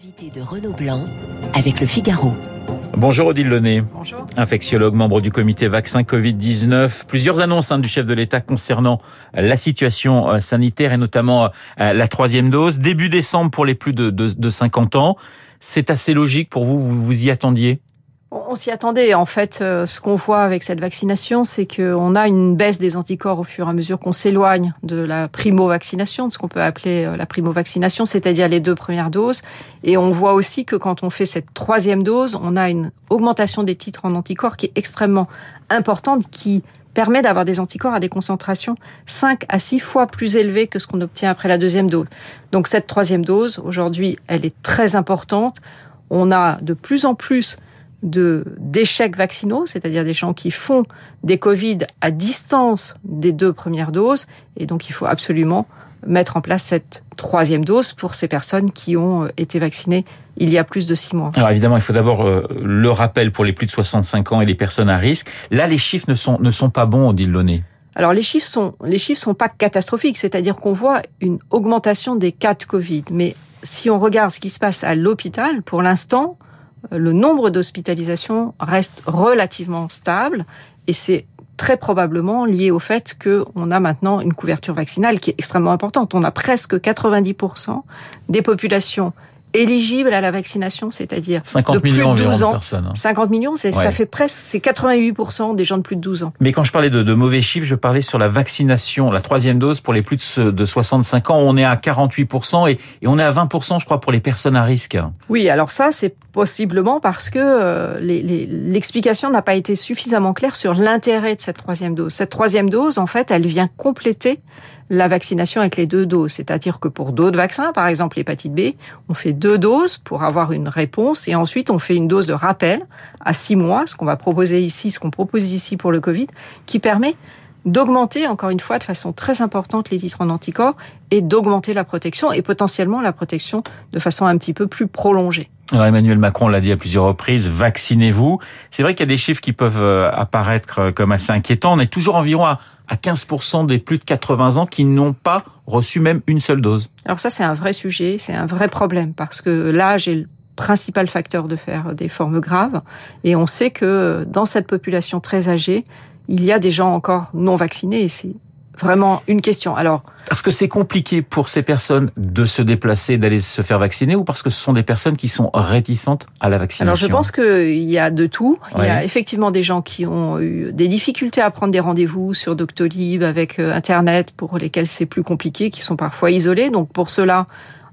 Invité de Renaud Blanc avec le Figaro. Bonjour Odile Launay. Bonjour. Infectiologue, membre du comité vaccin Covid-19. Plusieurs annonces hein, du chef de l'État concernant euh, la situation euh, sanitaire et notamment euh, la troisième dose. Début décembre pour les plus de, de, de 50 ans. C'est assez logique pour vous, vous vous y attendiez? On s'y attendait. En fait, euh, ce qu'on voit avec cette vaccination, c'est qu'on a une baisse des anticorps au fur et à mesure qu'on s'éloigne de la primo-vaccination, de ce qu'on peut appeler euh, la primo-vaccination, c'est-à-dire les deux premières doses. Et on voit aussi que quand on fait cette troisième dose, on a une augmentation des titres en anticorps qui est extrêmement importante, qui permet d'avoir des anticorps à des concentrations 5 à 6 fois plus élevées que ce qu'on obtient après la deuxième dose. Donc cette troisième dose, aujourd'hui, elle est très importante. On a de plus en plus de d'échecs vaccinaux, c'est-à-dire des gens qui font des Covid à distance des deux premières doses, et donc il faut absolument mettre en place cette troisième dose pour ces personnes qui ont euh, été vaccinées il y a plus de six mois. Alors évidemment, il faut d'abord euh, le rappel pour les plus de 65 ans et les personnes à risque. Là, les chiffres ne sont, ne sont pas bons, Odile Launay. Alors les chiffres sont les chiffres sont pas catastrophiques, c'est-à-dire qu'on voit une augmentation des cas de Covid, mais si on regarde ce qui se passe à l'hôpital, pour l'instant, le nombre d'hospitalisations reste relativement stable et c'est très probablement lié au fait qu'on a maintenant une couverture vaccinale qui est extrêmement importante. On a presque 90% des populations éligibles à la vaccination, c'est-à-dire 50 de plus millions de 12 environ ans. de personnes. hein. 50 millions, c'est, Ouais. ça fait presque, c'est 88% des gens de plus de 12 ans. Mais quand je parlais de, de mauvais chiffres, je parlais sur la vaccination, la troisième dose pour les plus de, de 65 ans. On est à 48% et, et on est à 20%, je crois, pour les personnes à risque. Oui, alors ça, c'est possiblement parce que euh, les- les- l'explication n'a pas été suffisamment claire sur l'intérêt de cette troisième dose. Cette troisième dose, en fait, elle vient compléter la vaccination avec les deux doses. C'est-à-dire que pour d'autres vaccins, par exemple l'hépatite B, on fait deux doses pour avoir une réponse et ensuite on fait une dose de rappel à six mois, ce qu'on va proposer ici, ce qu'on propose ici pour le Covid, qui permet d'augmenter encore une fois de façon très importante les titres en anticorps et d'augmenter la protection et potentiellement la protection de façon un petit peu plus prolongée. Alors Emmanuel Macron l'a dit à plusieurs reprises, vaccinez-vous. C'est vrai qu'il y a des chiffres qui peuvent euh, apparaître euh, comme assez inquiétants. On est toujours environ à, à 15% des plus de 80 ans qui n'ont pas reçu même une seule dose. Alors ça, c'est un vrai sujet, c'est un vrai problème parce que l'âge est le principal facteur de faire des formes graves et on sait que dans cette population très âgée, il y a des gens encore non vaccinés et c'est vraiment une question. Alors, Parce que c'est compliqué pour ces personnes de se déplacer, d'aller se faire vacciner ou parce que ce sont des personnes qui sont réticentes à la vaccination alors je pense qu'il y a de tout. Il y a effectivement des gens qui ont eu des difficultés à prendre des rendez-vous sur Doctolib avec euh, Internet pour lesquels c'est plus compliqué, qui sont parfois isolés. Donc pour cela,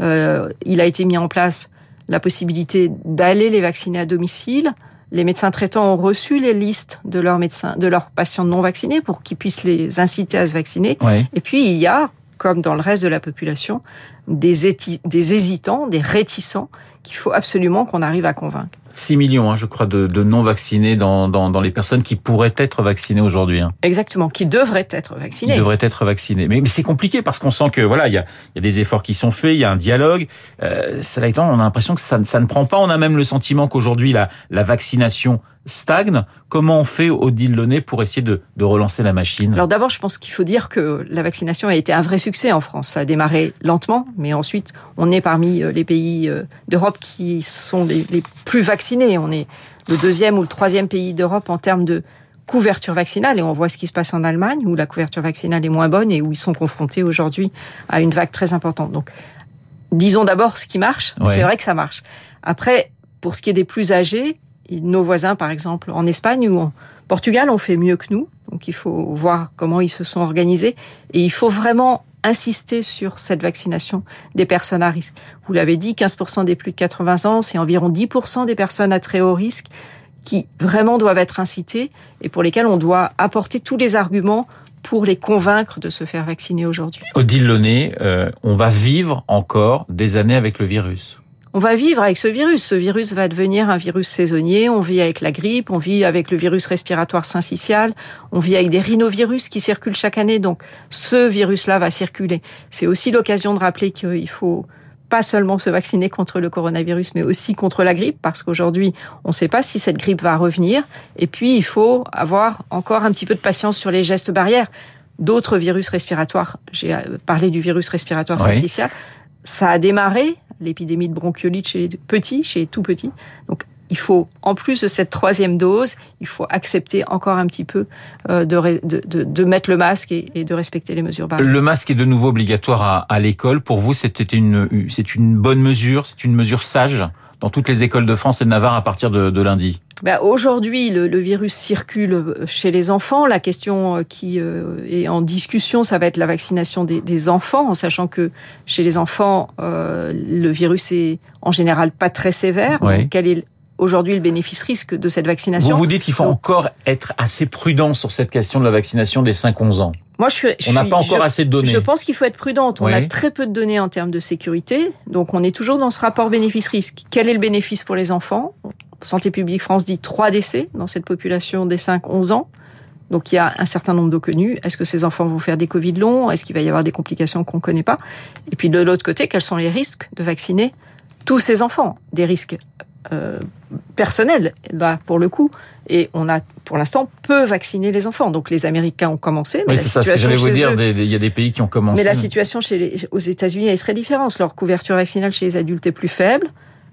euh, il a été mis en place la possibilité d'aller les vacciner à domicile. Les médecins traitants ont reçu les listes de leurs médecins, de leurs patients non vaccinés pour qu'ils puissent les inciter à se vacciner. Et puis il y a, comme dans le reste de la population, des, des hésitants, des réticents qu'il faut absolument qu'on arrive à convaincre. 6 millions, hein, je crois, de, de non-vaccinés dans, dans, dans les personnes qui pourraient être vaccinées aujourd'hui. Hein. Exactement, qui devraient être qui vaccinés. devraient être vaccinés. Mais, mais c'est compliqué parce qu'on sent que voilà, il y a, il y a des efforts qui sont faits, il y a un dialogue. Euh, cela étant, on a l'impression que ça, ne- ça ne prend pas. On a même le sentiment qu'aujourd'hui la, la vaccination stagne. Comment on fait, Odile Launay, pour essayer de, de relancer la machine? Alors d'abord, je pense qu'il faut dire que la vaccination a été un vrai succès en France. Ça a démarré lentement, mais ensuite, on est parmi euh, les pays euh, d'Europe qui sont les, les plus vaccinés. On est le deuxième ou le troisième pays d'Europe en termes de couverture vaccinale et on voit ce qui se passe en Allemagne où la couverture vaccinale est moins bonne et où ils sont confrontés aujourd'hui à une vague très importante. Donc, disons d'abord ce qui marche. Ouais. C'est vrai que ça marche. Après, pour ce qui est des plus âgés, nos voisins, par exemple, en Espagne ou en Portugal, ont fait mieux que nous. Donc, il faut voir comment ils se sont organisés. Et il faut vraiment insister sur cette vaccination des personnes à risque. Vous l'avez dit, 15% des plus de 80 ans, c'est environ 10% des personnes à très haut risque qui vraiment doivent être incitées et pour lesquelles on doit apporter tous les arguments pour les convaincre de se faire vacciner aujourd'hui. Odile Launay, euh, on va vivre encore des années avec le virus. On va vivre avec ce virus. Ce virus va devenir un virus saisonnier. On vit avec la grippe, on vit avec le virus respiratoire syncytial, on vit avec des rhinovirus qui circulent chaque année. Donc, ce virus-là va circuler. C'est aussi l'occasion de rappeler qu'il faut pas seulement se vacciner contre le coronavirus, mais aussi contre la grippe, parce qu'aujourd'hui, on ne sait pas si cette grippe va revenir. Et puis, il faut avoir encore un petit peu de patience sur les gestes barrières. D'autres virus respiratoires, j'ai parlé du virus respiratoire syncytial, ça a démarré, l'épidémie de bronchiolite chez les petits, chez les tout petits. Donc il faut, en plus de cette troisième dose, il faut accepter encore un petit peu euh, de, mettre le masque et, de respecter les mesures barrières. Le masque est de nouveau obligatoire à, à l'école. Pour vous, c'était une, c'est une bonne mesure, c'est une mesure sage dans toutes les écoles de France et de Navarre à partir de lundi? Ben Aujourd'hui, le, le, virus circule chez les enfants. La question euh, qui euh, est en discussion, ça va être la vaccination des, des enfants, en sachant que chez les enfants, euh, le virus est en général pas très sévère. quel est aujourd'hui le bénéfice-risque de cette vaccination. Vous vous dites qu'il faut encore être assez prudent sur cette question de la vaccination des 5-11 ans. Moi, je suis, on n'a pas encore assez de données. Je pense qu'il faut être prudente. On a très peu de données en termes de sécurité, donc on est toujours dans ce rapport bénéfice-risque. Quel est le bénéfice pour les enfants? Santé publique France dit 3 décès dans cette population des 5-11 ans. Donc il y a un certain nombre de connus. Est-ce que ces enfants vont faire des Covid longs? Est-ce qu'il va y avoir des complications qu'on ne connaît pas? Et puis de l'autre côté, quels sont les risques de vacciner tous ces enfants? Des risques euh, personnel, là, pour le coup. Et on a, pour l'instant, peu vacciné les enfants. Donc, les Américains ont commencé. Mais oui, c'est ça ce que j'allais vous dire. Il y a des pays qui ont commencé. Mais la situation chez les, aux États-Unis est très différente. Leur couverture vaccinale chez les adultes est plus faible.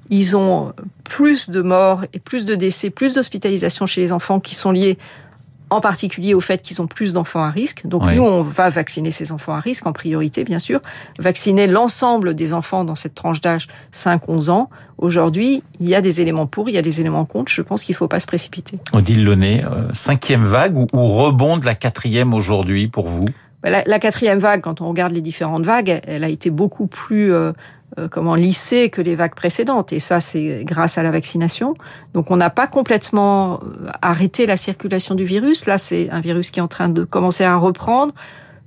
Ils ont plus de morts et plus de décès, plus d'hospitalisations chez les enfants qui sont liés en particulier au fait qu'ils ont plus d'enfants à risque. Donc nous, on va vacciner ces enfants à risque en priorité, bien sûr. Vacciner l'ensemble des enfants dans cette tranche d'âge 5-11 ans. Aujourd'hui, il y a des éléments pour, il y a des éléments contre. Je pense qu'il ne faut pas se précipiter. Odile Launay, euh, cinquième vague ou, ou rebond de la quatrième aujourd'hui pour vous? Bah, la, la, quatrième vague, quand on regarde les différentes vagues, elle a été beaucoup plus euh, comment lissée que les vagues précédentes. Et ça, c'est grâce à la vaccination. Donc, on n'a pas complètement euh, arrêté la circulation du virus. Là, c'est un virus qui est en train de commencer à reprendre.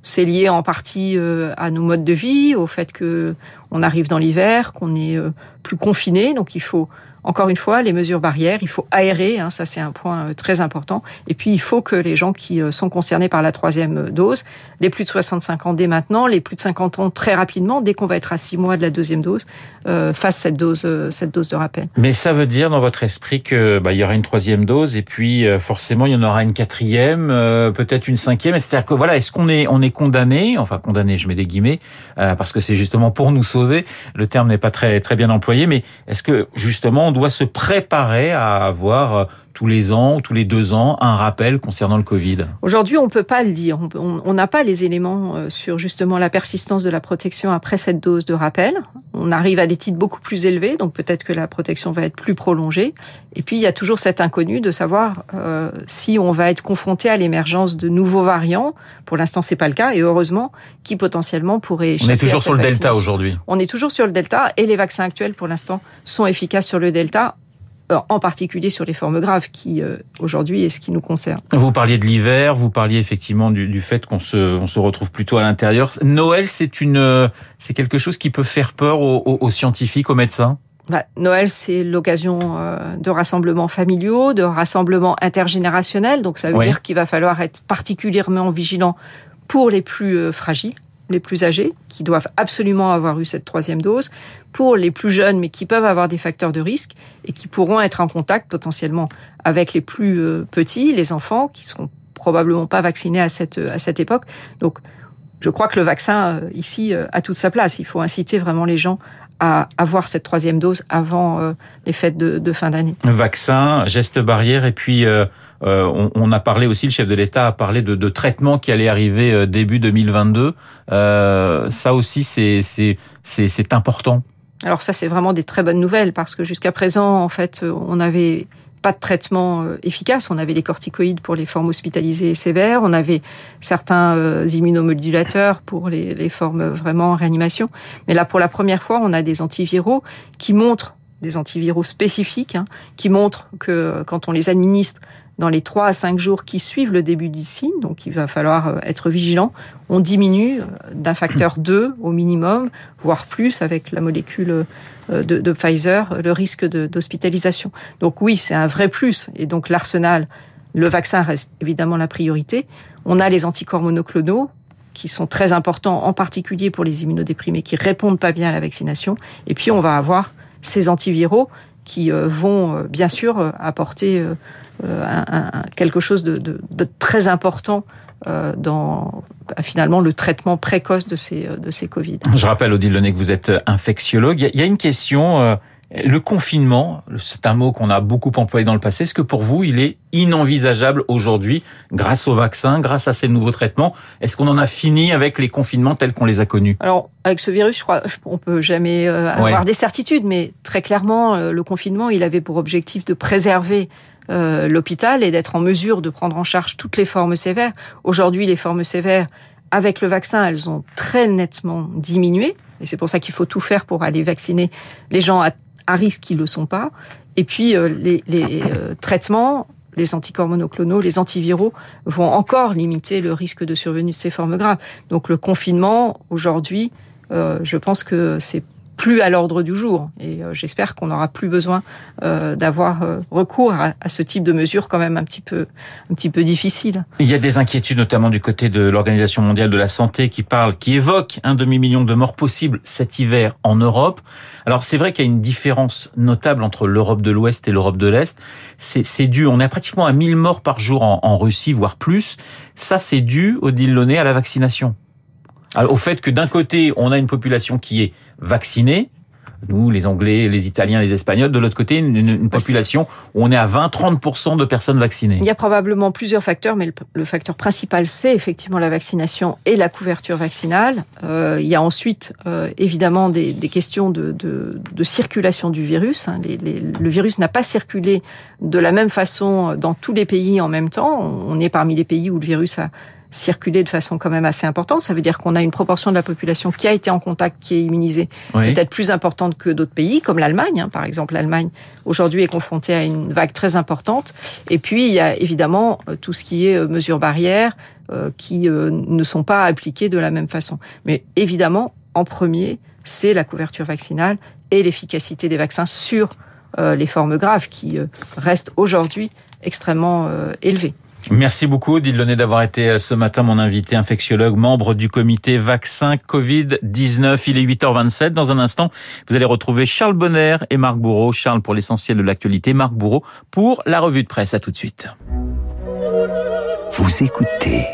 C'est lié en partie à nos modes de vie, au fait que on arrive dans l'hiver, qu'on est plus confiné. Donc, il faut encore une fois, les mesures barrières, il faut aérer, hein, ça c'est un point euh, très important. Et puis il faut que les gens qui euh, sont concernés par la troisième euh, dose, les plus de 65 ans dès maintenant, les plus de 50 ans très rapidement, dès qu'on va être à 6 mois de la deuxième dose, euh, fassent cette dose, cette dose de rappel. Mais ça veut dire dans votre esprit que bah, il y aura une troisième dose et puis forcément il y en aura une quatrième, peut-être une cinquième. C'est-à-dire que voilà, est-ce qu'on est on est condamné, enfin condamné, je mets des guillemets, parce que c'est justement pour nous sauver. Le terme n'est pas très très bien employé, mais est-ce que justement on doit se préparer à avoir euh, tous les ans ou tous les deux ans un rappel concernant le Covid Aujourd'hui, on ne peut pas le dire. On n'a pas les éléments euh, sur justement la persistance de la protection après cette dose de rappel. On arrive à des titres beaucoup plus élevés, donc peut-être que la protection va être plus prolongée. Et puis, il y a toujours cet inconnu de savoir euh, si on va être confronté à l'émergence de nouveaux variants. Pour l'instant, c'est pas le cas, et heureusement, qui potentiellement pourraient On est toujours sur le Delta aujourd'hui. On est toujours sur le Delta, et les vaccins actuels, pour l'instant, sont efficaces sur le Delta en particulier sur les formes graves, qui euh, aujourd'hui est ce qui nous concerne. Vous parliez de l'hiver, vous parliez effectivement du, du fait qu'on se, on se retrouve plutôt à l'intérieur. Noël, c'est une, euh, c'est quelque chose qui peut faire peur aux, aux, scientifiques, aux médecins? Bah, Noël, c'est l'occasion euh, de rassemblements familiaux, de rassemblements intergénérationnels. Donc, ça veut dire qu'il va falloir être particulièrement vigilant pour les plus fragiles les plus âgés, qui doivent absolument avoir eu cette troisième dose, pour les plus jeunes, mais qui peuvent avoir des facteurs de risque et qui pourront être en contact potentiellement avec les plus euh, petits, les enfants, qui seront probablement pas vaccinés à cette, à cette époque. Donc, je crois que le vaccin, euh, ici, euh, a toute sa place. Il faut inciter vraiment les gens à avoir cette troisième dose avant les fêtes de, de fin d'année. Vaccin, geste barrière et puis euh, on, on, a parlé aussi, le chef de l'État a parlé de, de traitements qui allaient arriver euh, début 2022. Euh, ça aussi, c'est important. Alors ça, c'est vraiment des très bonnes nouvelles parce que jusqu'à présent, en fait, on n'avait pas de traitement efficace. On avait les corticoïdes pour les formes hospitalisées et sévères. On avait certains immunomodulateurs pour les, les formes vraiment en réanimation. Mais là, pour la première fois, on a des antiviraux qui montrent des antiviraux spécifiques, hein, qui montrent que quand on les administre dans les 3 à 5 jours qui suivent le début du signe, donc il va falloir euh, être vigilant, on diminue euh, d'un facteur 2 au minimum, voire plus avec la molécule euh, de, de Pfizer, le risque d'hospitalisation. Donc oui, c'est un vrai plus. Et donc l'arsenal, le vaccin reste évidemment la priorité. On a les anticorps monoclonaux qui sont très importants, en particulier pour les immunodéprimés qui répondent pas bien à la vaccination. Et puis on va avoir ces antiviraux qui vont bien sûr apporter quelque chose de, très important euh, dans bah, finalement le traitement précoce de ces, euh, de ces Covid. Je rappelle, Odile Lenné, que vous êtes euh, infectiologue. Il y a une question, le confinement, c'est un mot qu'on a beaucoup employé dans le passé. Est-ce que pour vous, il est inenvisageable aujourd'hui, grâce au vaccin, grâce à ces nouveaux traitements? Est-ce qu'on en a fini avec les confinements tels qu'on les a connus? Alors, avec ce virus, je crois, on peut jamais avoir des certitudes, mais très clairement, le confinement, il avait pour objectif de préserver euh, l'hôpital et d'être en mesure de prendre en charge toutes les formes sévères. Aujourd'hui, les formes sévères, avec le vaccin, elles ont très nettement diminué. Et c'est pour ça qu'il faut tout faire pour aller vacciner les gens à, risque qui ne le sont pas. Et puis, euh, les, euh, traitements, les anticorps monoclonaux, les antiviraux vont encore limiter le risque de survenue de ces formes graves. Donc le confinement, aujourd'hui, je pense que c'est plus à l'ordre du jour. Et euh, j'espère qu'on n'aura plus besoin euh, d'avoir euh, recours à, ce type de mesures quand même un petit peu, un petit peu difficile. Il y a des inquiétudes notamment du côté de l'Organisation mondiale de la santé qui parle, qui évoque un demi-million de morts possibles cet hiver en Europe. Alors c'est vrai qu'il y a une différence notable entre l'Europe de l'Ouest et l'Europe de l'Est. C'est dû, on est pratiquement à 1000 morts par jour en, en Russie, voire plus. Ça c'est dû, Odile Launay, à la vaccination. Alors, au fait que d'un côté, on a une population qui est vaccinée, nous, les Anglais, les Italiens, les Espagnols, de l'autre côté, une, population où on est à 20-30% de personnes vaccinées. Il y a probablement plusieurs facteurs, mais le, facteur principal, c'est effectivement la vaccination et la couverture vaccinale. Euh, il y a ensuite, euh, évidemment, des, questions de, circulation du virus. Hein. le virus n'a pas circulé de la même façon dans tous les pays en même temps. On est parmi les pays où le virus a circuler de façon quand même assez importante. Ça veut dire qu'on a une proportion de la population qui a été en contact, qui est immunisée, peut-être plus importante que d'autres pays, comme l'Allemagne. Hein. Par exemple, l'Allemagne aujourd'hui est confrontée à une vague très importante. Et puis, il y a évidemment euh, tout ce qui est euh, mesures barrières euh, qui ne sont pas appliquées de la même façon. Mais évidemment, en premier, c'est la couverture vaccinale et l'efficacité des vaccins sur les formes graves qui restent aujourd'hui extrêmement élevées. Merci beaucoup, Odile d'avoir été euh, ce matin mon invité infectiologue, membre du comité vaccin Covid-19. Il est 8h27. Dans un instant, vous allez retrouver Charles Bonner et Marc Bourreau. Charles pour l'essentiel de l'actualité, Marc Bourreau pour la revue de presse. À tout de suite. Vous écoutez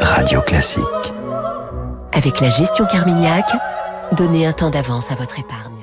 Radio Classique. Avec la gestion Carmignac, donnez un temps d'avance à votre épargne.